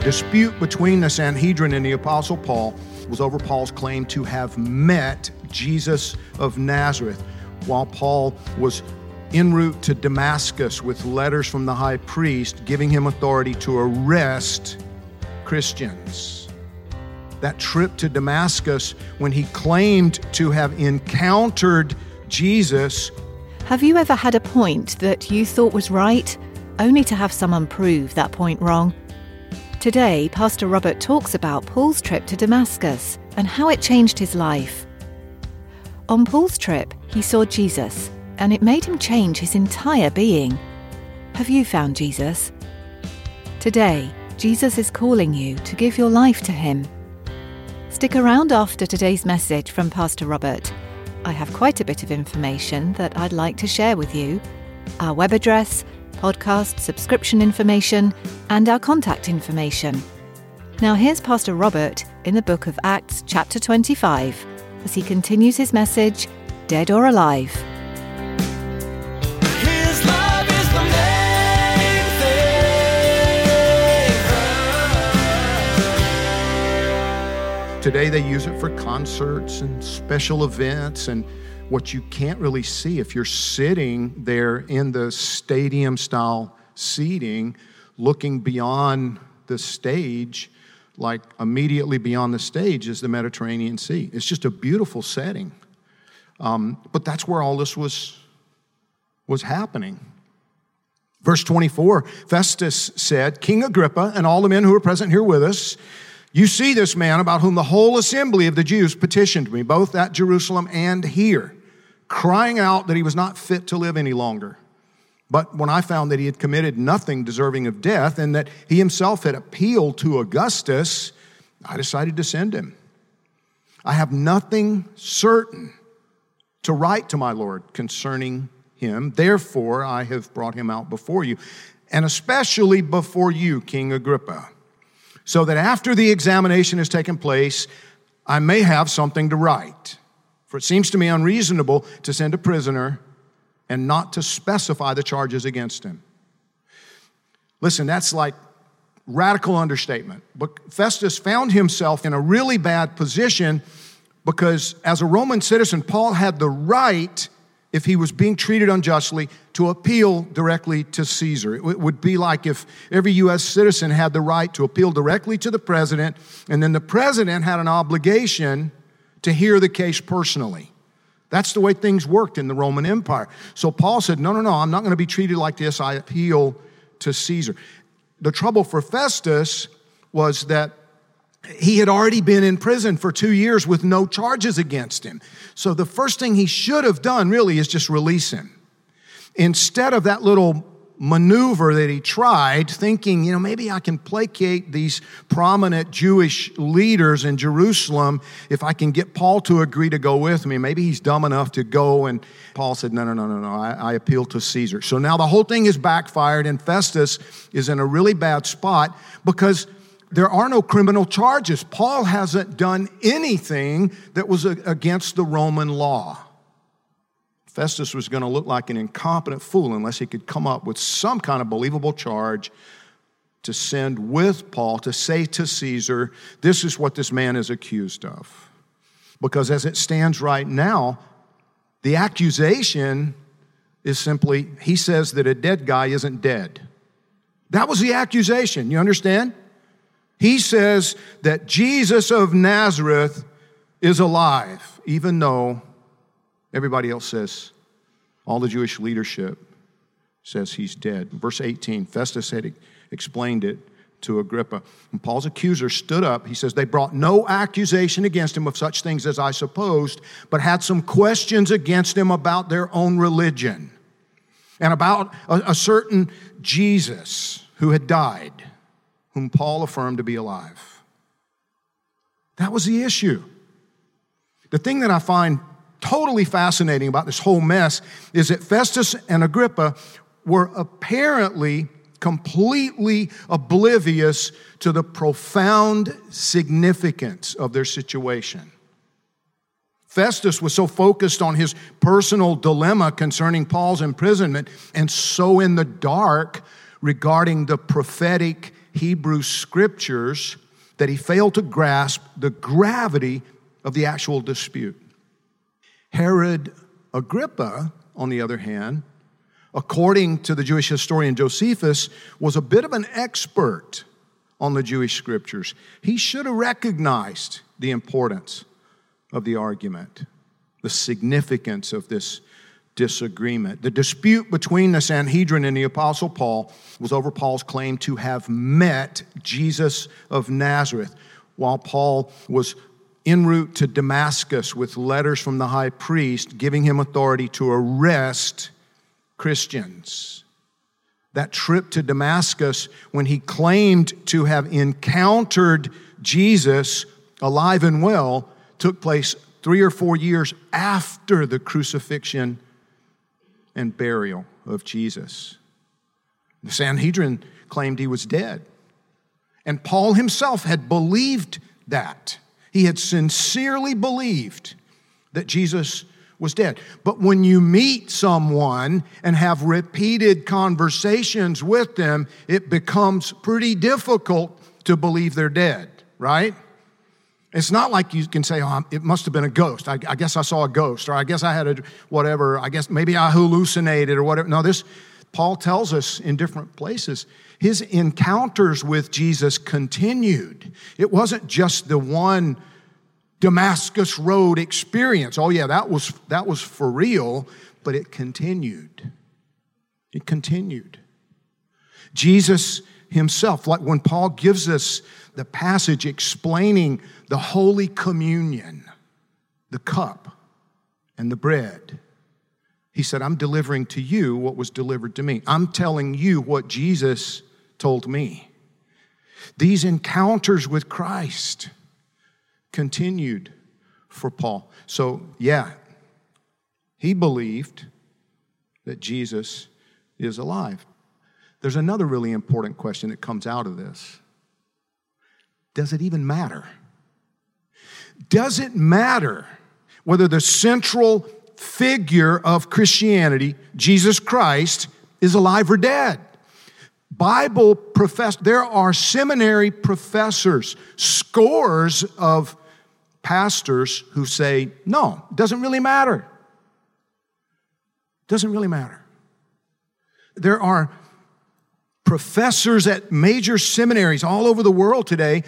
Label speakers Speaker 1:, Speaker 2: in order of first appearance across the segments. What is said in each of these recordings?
Speaker 1: Dispute between the Sanhedrin and the Apostle Paul was over Paul's claim to have met Jesus of Nazareth while Paul was en route to Damascus with letters from the high priest giving him authority to arrest Christians. That trip to Damascus, when he claimed to have encountered Jesus,
Speaker 2: Have you ever had a point that you thought was right, only to have someone prove that point wrong? Today, Pastor Robert talks about Paul's trip to Damascus and how it changed his life. On Paul's trip, he saw Jesus, and it made him change his entire being. Have you found Jesus? Today, Jesus is calling you to give your life to him. Stick around after today's message from Pastor Robert. I have quite a bit of information that I'd like to share with you our web address, podcast subscription information, and our contact information. Now, here's Pastor Robert in the book of Acts, chapter 25, as he continues his message Dead or Alive.
Speaker 3: His love is the main thing.
Speaker 1: Today they use it for concerts and special events and what you can't really see if you're sitting there in the stadium style seating looking beyond the stage like immediately beyond the stage is the Mediterranean Sea. It's just a beautiful setting. Um, but that's where all this was was happening. Verse 24 Festus said, King Agrippa and all the men who are present here with us, you see this man about whom the whole assembly of the Jews petitioned me, both at Jerusalem and here, crying out that he was not fit to live any longer. But when I found that he had committed nothing deserving of death and that he himself had appealed to Augustus, I decided to send him. I have nothing certain to write to my Lord concerning him. Therefore, I have brought him out before you, and especially before you, King Agrippa, so that after the examination has taken place, I may have something to write. For it seems to me unreasonable to send a prisoner and not to specify the charges against him. Listen, that's like radical understatement. But Festus found himself in a really bad position because as a Roman citizen, Paul had the right, if he was being treated unjustly, to appeal directly to Caesar. It would be like if every U.S. citizen had the right to appeal directly to the president, and then the president had an obligation to hear the case personally. That's the way things worked in the Roman Empire. So Paul said, No, no, no, I'm not going to be treated like this. I appeal to Caesar. The trouble for Festus was that he had already been in prison for two years with no charges against him. So the first thing he should have done really is just release him. Instead of that little maneuver that he tried, thinking, you know, maybe I can placate these prominent Jewish leaders in Jerusalem if I can get Paul to agree to go with me. Maybe he's dumb enough to go. And Paul said, no, no, no, no, no, I, I appeal to Caesar. So now the whole thing has backfired, and Festus is in a really bad spot because there are no criminal charges. Paul hasn't done anything that was against the Roman law. Festus was going to look like an incompetent fool unless he could come up with some kind of believable charge to send with Paul to say to Caesar, This is what this man is accused of. Because as it stands right now, the accusation is simply he says that a dead guy isn't dead. That was the accusation, you understand? He says that Jesus of Nazareth is alive, even though everybody else says, all the Jewish leadership says he's dead. Verse 18 Festus had, explained it to Agrippa. When Paul's accuser stood up, he says, They brought no accusation against him of such things as I supposed, but had some questions against him about their own religion and about a, a certain Jesus who had died, whom Paul affirmed to be alive. That was the issue. The thing that I find totally fascinating about this whole mess is that Festus and Agrippa were apparently completely oblivious to the profound significance of their situation. Festus was so focused on his personal dilemma concerning Paul's imprisonment and so in the dark regarding the prophetic Hebrew scriptures that he failed to grasp the gravity of the actual dispute. Herod Agrippa, on the other hand, according to the Jewish historian Josephus, was a bit of an expert on the Jewish scriptures. He should have recognized the importance of the argument, the significance of this disagreement. The dispute between the Sanhedrin and the Apostle Paul was over Paul's claim to have met Jesus of Nazareth while Paul was en route to Damascus with letters from the high priest giving him authority to arrest Christians. That trip to Damascus, when he claimed to have encountered Jesus alive and well, took place three or four years after the crucifixion and burial of Jesus. The Sanhedrin claimed he was dead. And Paul himself had believed that. He had sincerely believed that Jesus was dead. But when you meet someone and have repeated conversations with them, it becomes pretty difficult to believe they're dead, right? It's not like you can say, oh, it must have been a ghost. I, I, guess I saw a ghost, or I guess I had a whatever. I guess maybe I hallucinated or whatever. No, this, Paul tells us in different places, his encounters with Jesus continued. It wasn't just the one Damascus Road experience. Oh, yeah, that was, that was for real, but it continued. It continued. Jesus himself, like when Paul gives us the passage explaining the Holy Communion, the cup and the bread, he said, I'm delivering to you what was delivered to me. I'm telling you what Jesus told me. These encounters with Christ continued for Paul. So, yeah, he believed that Jesus is alive. There's another really important question that comes out of this Does it even matter? Does it matter whether the central figure of Christianity, Jesus Christ, is alive or dead? Bible profess there are seminary professors, scores of pastors who say, no, it doesn't really matter. It Doesn't really matter. There are professors at major seminaries all over the world today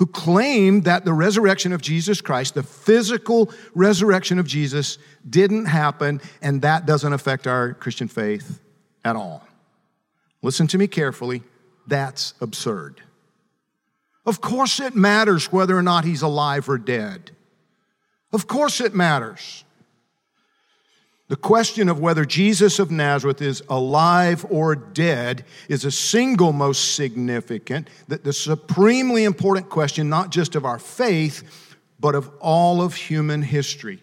Speaker 1: who claim that the resurrection of Jesus Christ, the physical resurrection of Jesus, didn't happen, and that doesn't affect our Christian faith at all. Listen to me carefully. That's absurd. Of course, it matters whether or not he's alive or dead. Of course, it matters. The question of whether Jesus of Nazareth is alive or dead is a single most significant, the supremely important question, not just of our faith, but of all of human history.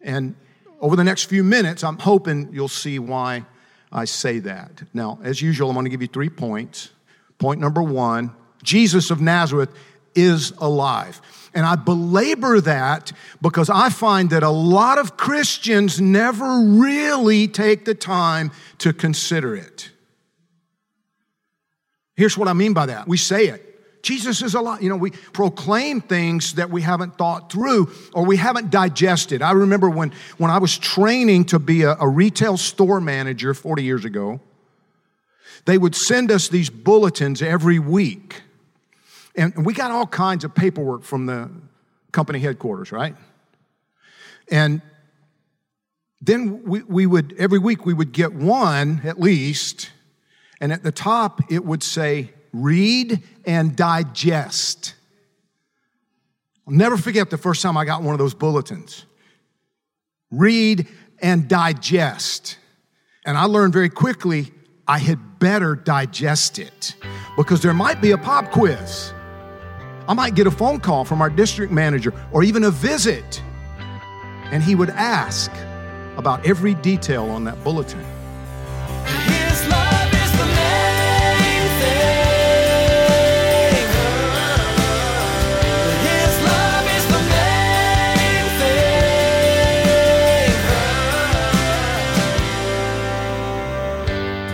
Speaker 1: And over the next few minutes, I'm hoping you'll see why I say that. Now, as usual, I'm going to give you three points. Point number one Jesus of Nazareth is alive. And I belabor that because I find that a lot of Christians never really take the time to consider it. Here's what I mean by that we say it. Jesus is alive. You know, we proclaim things that we haven't thought through or we haven't digested. I remember when, when I was training to be a, a retail store manager 40 years ago, they would send us these bulletins every week and we got all kinds of paperwork from the company headquarters, right? And then we, we would, every week, we would get one at least, and at the top it would say read and digest. I'll never forget the first time I got one of those bulletins. Read and digest. And I learned very quickly I had better digest it because there might be a pop quiz. I might get a phone call from our district manager or even a visit, and he would ask about every detail on that bulletin.
Speaker 3: His love is the main thing. His love is the main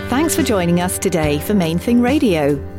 Speaker 3: thing.
Speaker 2: Thanks for joining us today for Main Thing Radio.